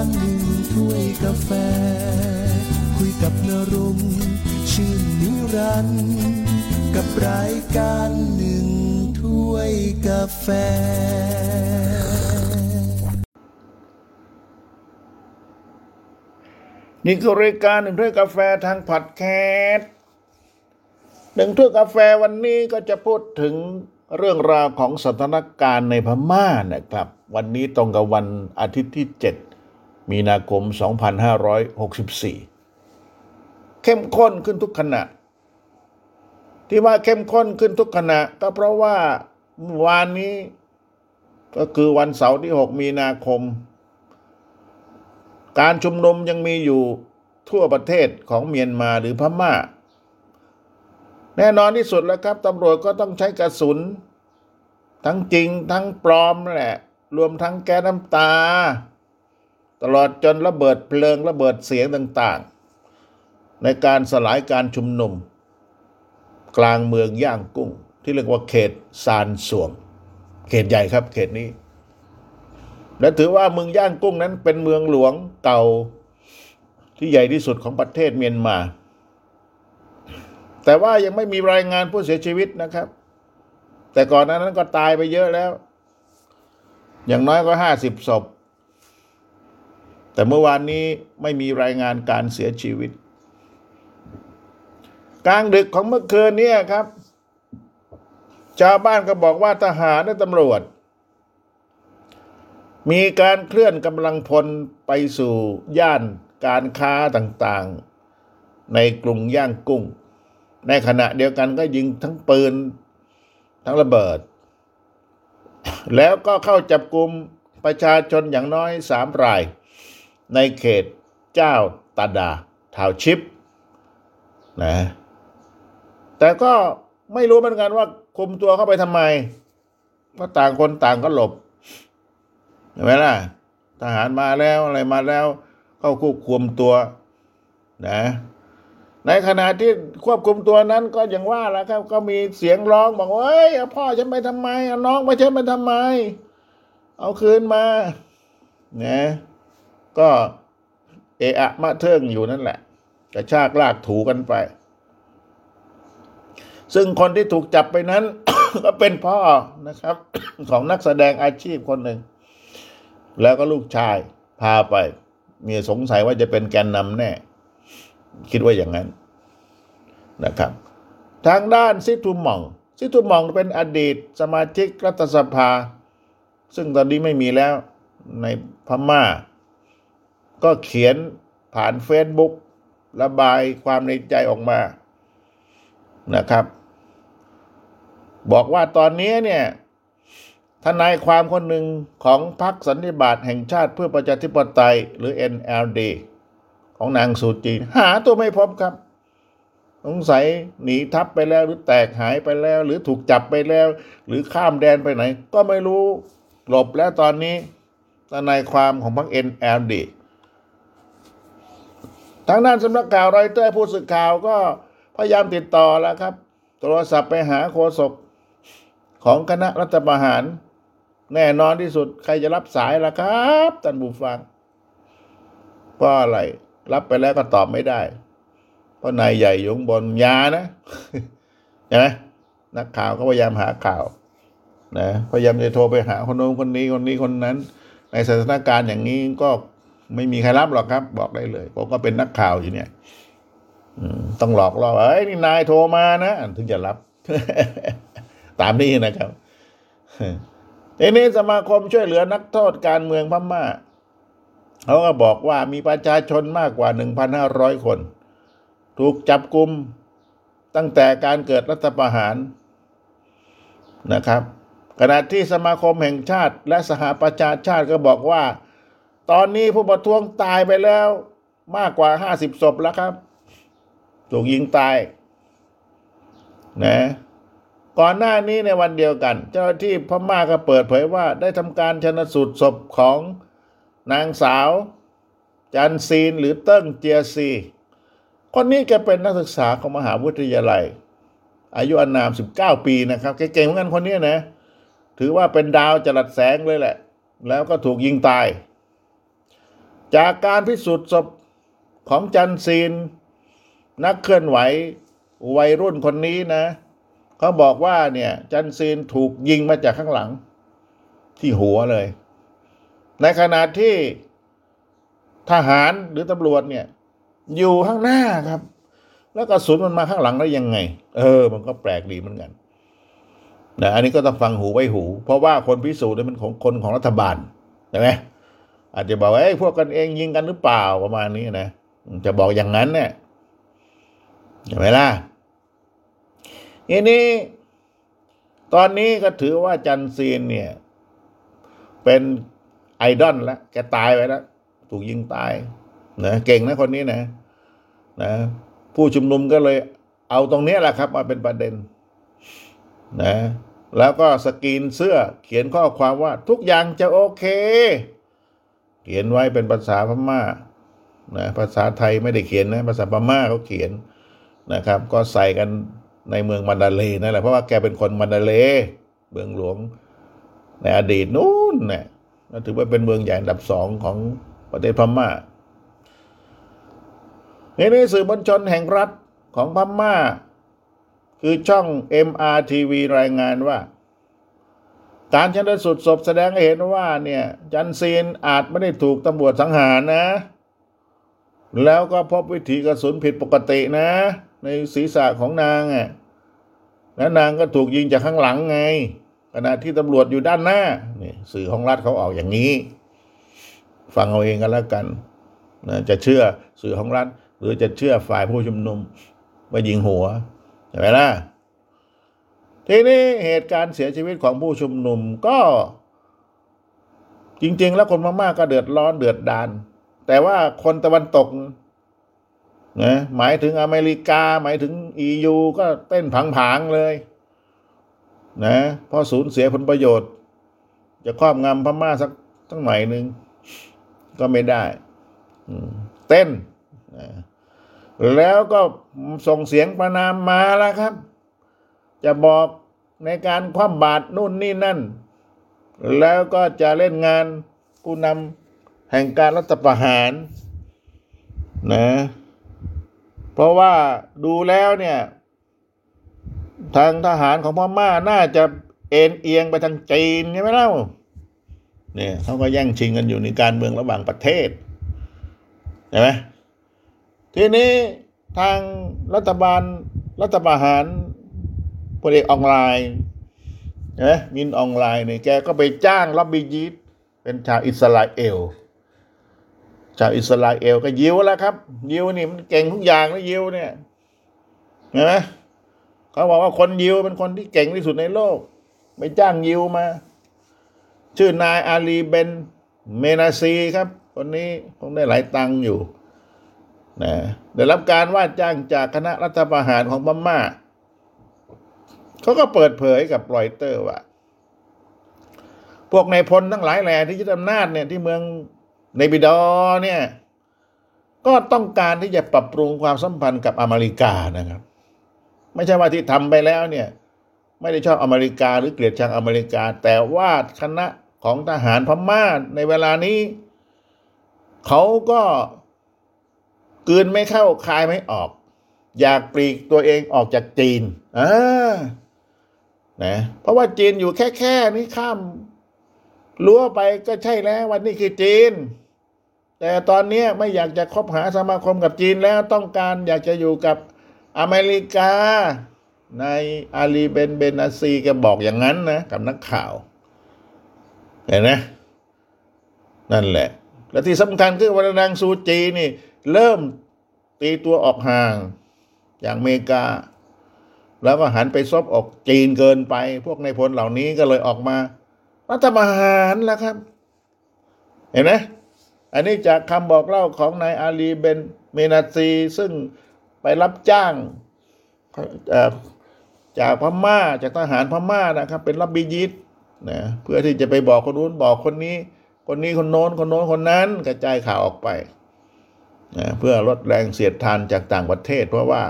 ารหนึ่งถ้วยกาแฟ คุยกับนรงชื่นนิรันด์กับรายการหนึ่งถ้วยกาแฟ นี่คือรายการหนึ่งถ้วยกาแฟทางพอดแคสต์หนึ่งถ้วยกาแฟวันนี้ก็จะพูดถึงเรื่องราวของสถานการณ์ในพม่านะครับ วันนี้ตรงกับวันอาทิตย์ที่ 7 มีนาคม 2564 เข้มข้นขึ้นทุกขณะ ที่ว่าเข้มข้นขึ้นทุกขณะ ก็เพราะว่าเวานนี้ก็คือวันเสาร์ที่ 6 มีนาคม การชุมนุมยังมีอยู่ทั่วประเทศของเมียนมาหรือพม่า แน่นอนที่สุดแล้วครับตำรวจก็ต้องใช้กระสุน ทั้งจริงทั้งปลอมนั่นแหละ รวมทั้งแก๊สน้ำตา ตลอดจนระเบิดเพลิงระเบิดเสียงต่างๆ ในการสลายการชุมนุม กลางเมืองย่างกุ้ง ที่เรียกว่าเขตซานสวง เขตใหญ่ครับเขตนี้ และถือว่าเมืองย่างกุ้งนั้นเป็นเมืองหลวงเก่าที่ใหญ่ที่สุดของประเทศเมียนมา แต่ว่ายังไม่มีรายงานผู้เสียชีวิตนะครับ แต่ก่อนหนานั้นก็ตายไปเยอะแล้ว อย่างน้อยก็ห้าสิบศพ แต่เมื่อวานนี้ไม่มีรายงานการเสียชีวิต กลางดึกของเมื่อคืนนี้ครับ ชาวบ้านก็บอกว่าทหารและตำรวจ มีการเคลื่อนกำลังพลไปสู่ย่านการค้าต่างๆ ในกรุงย่างกุ้ง ในขณะเดียวกันก็ยิงทั้งปืน ทั้งระเบิด แล้วก็เข้าจับกลุ่มประชาชนอย่างน้อยสามราย ในเขตเจ้าตาดาทาวชิปนะแต่ก็ไม่รู้เหมือนกันว่าคุมตัวเข้าไปทำไมเพราะต่างคนต่างก็หลบเห็นไหมล่ะ ทหารมาแล้วอะไรมาแล้ว เข้าควบคุมตัวนะในขณะที่ควบคุมตัวนั้นก็อย่างว่าแหละครับ ก็มีเสียงร้องบอกว่าเอ้ยเอาพ่อฉันไปทำไมเอาน้องไปฉันไปทำไม เอาคืนมานะ ก็เอะอะมะเทิงอยู่นั่นแหละกระชากลากถูกันไป ซึ่งคนที่ถูกจับไปนั้น ก็เป็นพ่อนะครับ ของนักแสดงอาชีพคนหนึ่ง แล้วก็ลูกชายพาไป มีสงสัยว่าจะเป็นแกนนำแน่ คิดว่าอย่างนั้นนะครับ ทางด้านซิทุมองซิทุมองเป็นอดีตสมาชิกรัฐสภา ซึ่งตอนนี้ไม่มีแล้วในพม่า ก็เขียนผ่านเฟซบุ๊กระบายความในใจออกมานะครับ บอกว่าตอนนี้เนี่ยทนายความคนหนึ่งของพรรคสันนิบาตแห่งชาติเพื่อประชาธิปไตยหรือ NLD ของนางสูจีหาตัวไม่พบครับ สงสัยหนีทับไปแล้วหรือแตกหายไปแล้ว หรือถูกจับไปแล้ว หรือข้ามแดนไปไหน ก็ไม่รู้หลบแล้วตอนนี้ทนายความของพรรค NLD ทางด้านสำนักข่าวรอยเตอร์ผู้สื่อข่าวก็พยายามติดต่อแล้วครับ โทรศัพท์ไปหาโฆษกของคณะรัฐประหาร แน่นอนที่สุดใครจะรับสายล่ะครับท่านผู้ฟังเพราะอะไร รับไปแล้วก็ตอบไม่ได้ เพราะนายใหญ่ยงบนยานะใช่ไหมนักข่าวก็พยายามหาข่าวนะพยายามจะโทรไปหาคนโน้นคนนี้คนนี้คนนั้น ในสถานการณ์อย่างนี้ก็ ไม่มีใครรับหรอกครับ บอกได้เลยผมก็เป็นนักข่าวอยู่เนี่ยต้องหลอกล่อเอ้ยนี่นายโทรมานะถึงจะรับ ตามนี้นะครับทีนี้สมาคมช่วยเหลือนักโทษการเมืองพม่าเขาก็บอกว่ามีประชาชนมากกว่า 1,500 คน ถูกจับกลุ่มตั้งแต่การเกิดรัฐประหารนะครับขณะที่สมาคมแห่งชาติและสหประชาชาติก็บอกว่า ตอนนี้ผู้ประท้วงตายไปแล้วมากกว่า50ศพแล้วครับ ถูกยิงตาย นะ ก่อนหน้านี้ในวันเดียวกัน เจ้าหน้าที่พม่าก็เปิดเผยว่า ได้ทำการชนสูตรศพของนางสาว จันซีนหรือเติ้งเจียซี คนนี้แกเป็นนักศึกษาของมหาวิทยาลัย อายุอานาม 19 ปีนะครับแกเก่งเหมือนกันคนนี้นะ ถือว่าเป็นดาวจรัสแสงเลยแหละ แล้วก็ถูกยิงตาย จากการพิสูจน์ศพของจันซีน นักเคลื่อนไหววัยรุ่นคนนี้นะเขาบอกว่าเนี่ยจันซีนถูกยิงมาจากข้างหลัง ที่หัวเลย ในขณะที่ทหารหรือตำรวจเนี่ย อยู่ข้างหน้าครับ แล้วกระสุนมันมาข้างหลังได้ยังไง เออ มันก็แปลกดีเหมือนกันนะอันนี้ก็ต้องฟังหูไว้หู เพราะว่าคนพิสูจน์เนี่ยเป็นของคนของรัฐบาลใช่ไหม อาจจะบอกว่าไอ้พวกกันเองยิงกันหรือเปล่าประมาณนี้นะจะบอกอย่างนั้นเนี่ยใช่ไหมล่ะทีนี้ตอนนี้ก็ถือว่าจันซีนเนี่ย เป็นไอดอลแล้วแกตายไปแล้ว ถูกยิงตายนะเก่งนะคนนี้นะนะผู้ชุมนุมก็เลยเอาตรงนี้แหละครับ มาเป็นประเด็นนะแล้วก็สกรีนเสื้อเขียนข้อความว่าทุกอย่างจะโอเค เขียนไว้เป็นภาษาพม่านะภาษาไทยไม่ได้เขียนนะภาษาพม่าเขาเขียนนะครับ ก็ใส่กันในเมืองมันดาเลนั่นแหละเพราะว่าแกเป็นคนมันดาเลเมืองหลวงในอดีตนู้นเนี่ยถือว่าเป็นเมืองใหญ่อันดับสองของประเทศพม่าในนี้สื่อมวลชนแห่งรัฐของพม่า คือช่อง MRTV รายงานว่า การชันสูตรศพแสดงให้เห็นว่าเนี่ยจันซีนอาจไม่ได้ถูกตำรวจสังหารนะ แล้วก็พบวิถีกระสุนผิดปกตินะ ในศีรษะของนางอะและนางก็ถูกยิงจากข้างหลังไง ขณะที่ตำรวจอยู่ด้านหน้านี่สื่อของรัฐเขาออกอย่างนี้ ฟังเอาเองกันแล้วกันนะจะเชื่อสื่อของรัฐ หรือจะเชื่อฝ่ายผู้ชุมนุมว่ายิงหัวใช่ไหมล่ะ ทีนี้เหตุการณ์เสียชีวิตของผู้ชุมนุมก็ จริง ๆ แล้วคนมากๆก็เดือดร้อนเดือดดาน แต่ว่าคนตะวันตกนะหมายถึงอเมริกา หมายถึงยูก็เต้นผังๆเลย นะพราะสูญเสียผลประโยชน์ จะครอบงำพม่าสักทั้งหน่อยหนึ่งก็ไม่ได้เต้นนะแล้วก็ส่งเสียงประนามมาแล้วครับ จะบอก ในการคว่ำบาตรนู่นนี่นั่น แล้วก็จะเล่นงานผู้นำแห่งการรัฐประหารนะเพราะว่าดูแล้วเนี่ย ทางทหารของพ่อม่าน่าจะเอ็นเอียงไปทางจีนใช่ไหมเล่าเนี่ยเขาก็แย่งชิงกันอยู่ในการเมืองระหว่างประเทศใช่ไหมทีนี้ทางรัฐบาลรัฐประหาร พลเอกอ่องหล่ายนะมินอ่องหล่ายเนี่ยแกก็ไปจ้าง lobbyist เป็นชาวอิสราเอลชาวอิสราเอลก็ยิวแล้วครับ ยิวนี่มันเก่งทุกอย่างนะยิวเนี่ยเห็นไหมเขาบอกว่าคนยิวเป็นคนที่เก่งที่สุดในโลก ไปจ้างยิวมา ชื่อนายอาลีเบนเมนาซีครับ คนนี้คงได้หลายตังค์อยู่นะได้รับการว่าจ้างจากคณะรัฐประหารของพม่า เขาก็เปิดเผยกับรอยเตอร์ว่า พวกนายพลทั้งหลายแหล่ที่ยึดอำนาจเนี่ยที่เมืองในบิดอเนี่ย ก็ต้องการที่จะปรับปรุงความสัมพันธ์กับอเมริกานะครับ ไม่ใช่ว่าที่ทำไปแล้วเนี่ย ไม่ได้ชอบอเมริกาหรือเกลียดชังอเมริกา แต่ว่าคณะของทหารพม่าในเวลานี้ เขาก็กืนไม่เข้าคายไม่ออก อยากปลีกตัวเองออกจากจีนอ่า นะเพราะว่าจีนอยู่แค่แค่นี้ข้ามรั้วไปก็ใช่แล้ววันนี้คือจีน แต่ตอนนี้ไม่อยากจะคบหาสมาคมกับจีนแล้วต้องการอยากจะอยู่กับอเมริกา ในอาลีเบนเบนาซีก็บอกอย่างนั้นนะกับนักข่าว เห็นไหมนั่นแหละ และที่สำคัญคือวันนางซูจีนี่ เริ่มตีตัวออกห่างอย่างอเมริกา แล้วก็หันไปซบอกจีนเกินไป พวกในพลเหล่านี้ก็เลยออกมารัฐประหารแล้วครับ เห็นไหมอันนี้จากคำบอกเล่าของนายอาลีเบนเมนาซี ซึ่งไปรับจ้างจากพม่าจากทหารพม่านะครับ เป็นรับบิยิตนะเพื่อที่จะไปบอกคนนู้นบอกคนนี้ คนนี้คนโน้นคนโน้นคนนั้นกระจายข่าวออกไปนะเพื่อลดแรงเสียดทานจากต่างประเทศ เพราะว่า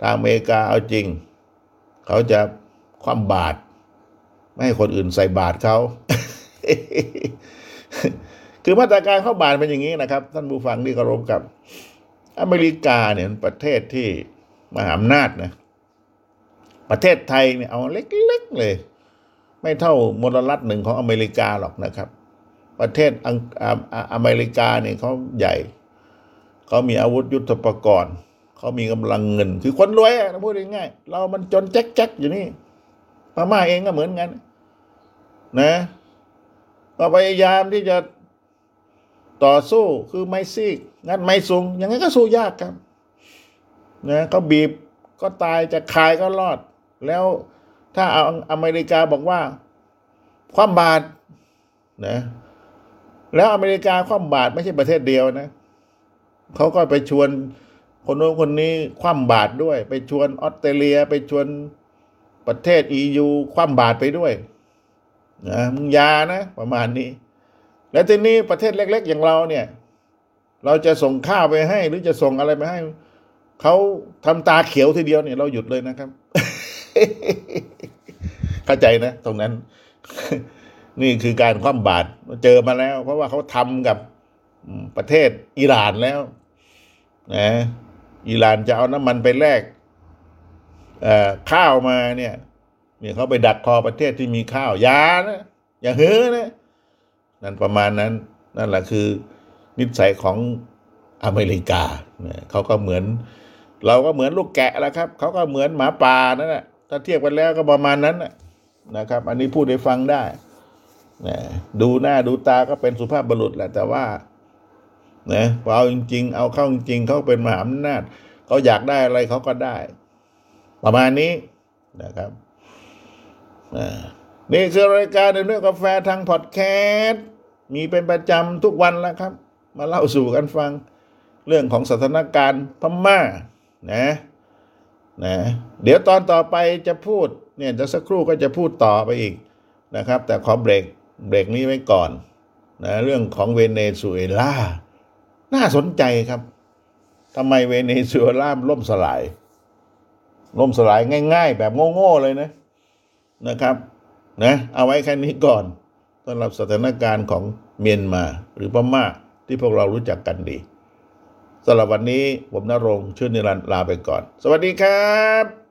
ทางอเมริกาเอาจริง เขาจะคว่ำบาตรไม่ให้คนอื่นใส่บาตรเขา คือมาตรการเข้าบานเป็นอย่างนี้นะครับ ท่านผู้ฟังที่เคารพกับ อเมริกาเนี่ยมันประเทศที่มหาอำนาจนะ ประเทศไทยเนี่ยเอาเล็กๆเลย ไม่เท่ามลรัฐหนึ่งของอเมริกาหรอกนะครับ ประเทศออออเมริกาเนี่ยเขาใหญ่ เขามีอาวุธยุทโธปกรณ์ เขามีกำลังเงิน คือคนรวยอะพูดง่ายๆเรามันจนแจ๊กๆอยู่นี่พม่าเองก็เหมือนกัน นะก็พยายามที่จะต่อสู้คือไม่ซีกงัดไม่สูงอย่างนั้ก็สู้ยากครับนะเขาบีบก็ตายจะคายก็รอด แล้วถ้าเอาอเมริกาบอกว่า ความบาตรนะแล้วอเมริกาความบาตรไม่ใช่ประเทศเดียวนะเขาก็ไปชวน คนโน้นคนนี้คว่ำบาตรด้วย ไปชวนออสเตรเลีย ไปชวนประเทศอียูคว่ำบาตรไปด้วยนะมึงยานะ ประมาณนี้ แล้วทีนี้ประเทศเล็ก ๆ อย่างเราเนี่ย เราจะส่งข้าวไปให้ หรือจะส่งอะไรไปให้เขาทำตาเขียวทีเดียวเนี่ยเราหยุดเลยนะครับ เข้าใจนะ ตรงนั้น นี่คือการคว่ำบาตรเจอมาแล้ว เพราะว่าเขาทำกับประเทศอิหร่านแล้ว นะ อิหร่านจะเอาน้ำมันไปแลกข้าวมาเนี่ยเนี่ยเขาไปดักคอประเทศที่มีข้าวยานะอย่าเฮ้อนะนั่นประมาณนั้น นั่นแหละคือ นิสัยของอเมริกาเนี่ยเขาก็เหมือน เราก็เหมือนลูกแกะแล้วครับเขาก็เหมือนหมาป่านั่นแหละถ้าเทียบกันแล้วก็ประมาณนั้นนะนะครับ อันนี้พูดให้ฟังได้นะดูหน้าดูตาก็เป็นสุภาพบุรุษแหละแต่ว่า นะพอเอาจริง ๆ เอาเข้าจริงๆเขาเป็นมหาอำนาจเขาอยากได้อะไรเขาก็ได้ ประมาณนี้นะครับนี่คือรายการเรื่องกาแฟทางพอดแคสต์มีเป็นประจำทุกวันแล้วครับ มาเล่าสู่กันฟัง เรื่องของสถานการณ์พม่านะนะเดี๋ยวตอนต่อไปจะพูดเนี่ยจะสักครู่ก็จะพูดต่อไปอีกนะครับ แต่ขอเบรกเบรกนี้ไว้ก่อนนะเรื่องของเวเนซุเอลา น่าสนใจครับทำไมเวเนซุเอลาล่มสลาย ล่มสลายง่าย ๆ แบบโง่ๆเลยนะนะครับนะเอาไว้แค่นี้ก่อนสำหรับสถานการณ์ของเมียนมาหรือพม่าที่พวกเรารู้จักกันดีสำหรับวันนี้ผมนรงชื่อนิรันดร์ลาไปก่อน สวัสดีครับ